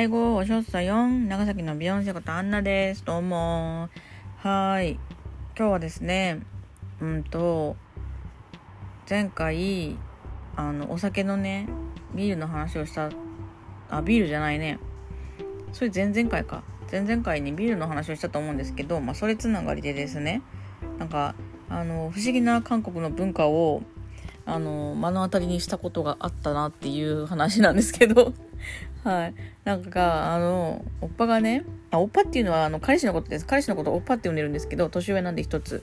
はい、ご、おしょっさよん。長崎のビヨンセことアンナです。どうも。はい。今日はですね、うんと、前回、あの、お酒のね、ビールの話をした、あ、ビールじゃないね。それ前々回か。前々回にビールの話をしたと思うんですけど、まあ、それつながりでですね、なんか、あの、不思議な韓国の文化を、あの、目の当たりにしたことがあったなっていう話なんですけど はい。なんか、あの、おっぱがね、あ、おっぱっていうのは、あの、彼氏のことです。彼氏のことをおっぱって呼んでるんですけど、年上なんで一つ。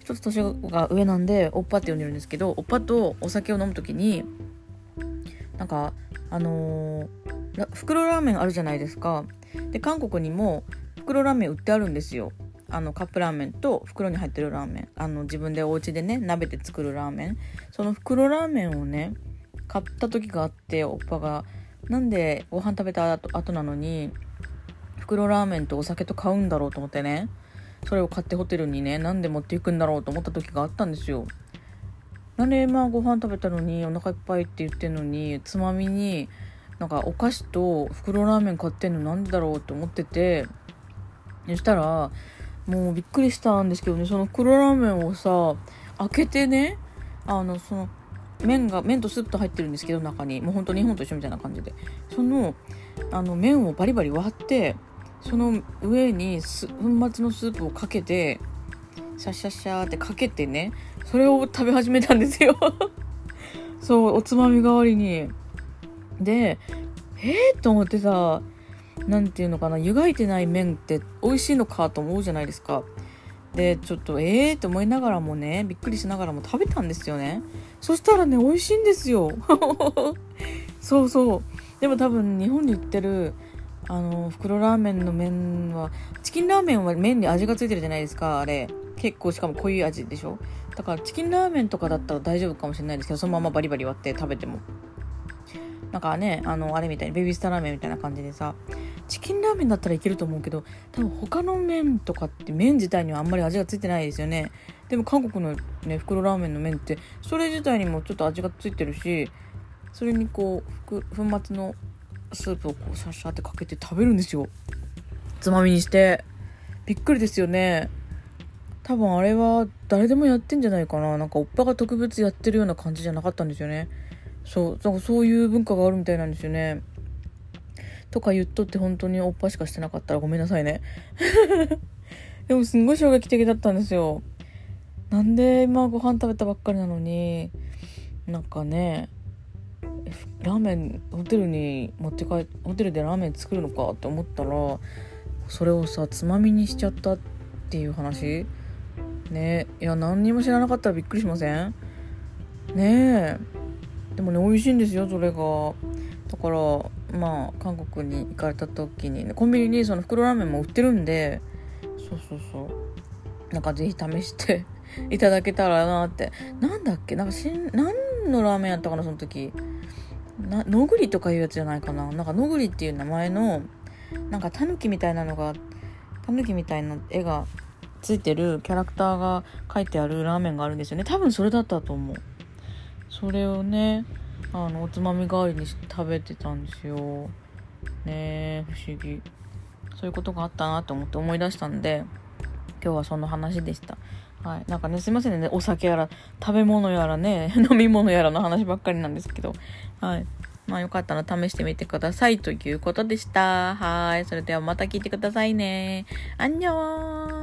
一つ年が上なんで、おっぱって呼んでるんですけど、おっぱとお酒を飲むときに、なんか、あのー、袋ラーメンあるじゃないですか。で、韓国にも袋ラーメン売ってあるんですよ。あのカップラーメンと袋に入ってるラーメン。あの自分でお家でね鍋で作るラーメン。その袋ラーメンをね買った時があっておっぱがなんでご飯食べた後なのに袋ラーメンとお酒と買うんだろうと思ってねそれを買ってホテルにねなんで持っていくんだろうと思った時があったんですよ。なんでまあご飯食べたのにお腹いっぱいって言ってんのにつまみになんかお菓子と袋ラーメン買ってんのなんでだろうって思っててそしたらもうびっくりしたんですけどね。その袋ラーメンをさ開けてねあのその麺が麺とスープと入ってるんですけど中に。もうほんと日本と一緒みたいな感じで。そのあの麺をバリバリ割ってその上に粉末のスープをかけてシャシャシャってかけてねそれを食べ始めたんですよ。そうおつまみ代わりに。でえー、と思ってさ何て言うのかな湯がいてない麺って美味しいのかと思うじゃないですか。でちょっとええー、って思いながらもねびっくりしながらも食べたんですよね。そしたらね美味しいんですよ。そうそう。でも多分日本に売ってるあの袋ラーメンの麺はチキンラーメンは麺に味がついてるじゃないですかあれ。結構しかも濃い味でしょ。だからチキンラーメンとかだったら大丈夫かもしれないですけどそのままバリバリ割って食べても。なんかねあのあれみたいにベビースターラーメンみたいな感じでさチキンラーメンだったらいけると思うけど多分他の麺とかって麺自体にはあんまり味がついてないですよね。でも韓国のね袋ラーメンの麺ってそれ自体にもちょっと味がついてるしそれにこう粉末のスープをこうシャシャってかけて食べるんですよ。つまみにして。びっくりですよね。多分あれは誰でもやってんじゃないかな。なんかおっぱが特別やってるような感じじゃなかったんですよね。そうなんかそういう文化があるみたいなんですよね。とか言っとって本当におっぱしかしてなかったらごめんなさいね。でもすんごい衝撃的だったんですよ。なんで今ご飯食べたばっかりなのに、なんかね、ラーメンホテルに持って帰ホテルでラーメン作るのかって思ったらそれをさつまみにしちゃったっていう話ねいや何にも知らなかったらびっくりしません？ねえでもね美味しいんですよそれがだからまあ韓国に行かれた時に、ね、コンビニにその袋ラーメンも売ってるんでそうそうそう。なんかぜひ試して いただけたらなって。なんだっけ？なんかしん何のラーメンやったかなその時。なのぐりとかいうやつじゃないかな。なんかのぐりっていう名前のなんかタヌキみたいなのがタヌキみたいな絵がついてるキャラクターが書いてあるラーメンがあるんですよね。多分それだったと思う。それをねあのおつまみ代わりに食べてたんですよ。ね不思議。そういうことがあったなと思って思い出したんで今日はその話でした。はい。なんかねすいませんね。お酒やら食べ物やらね 飲み物やらの話ばっかりなんですけど。はい。まあよかったら試してみてくださいということでした。はい。それではまた聞いてくださいね。アンニョー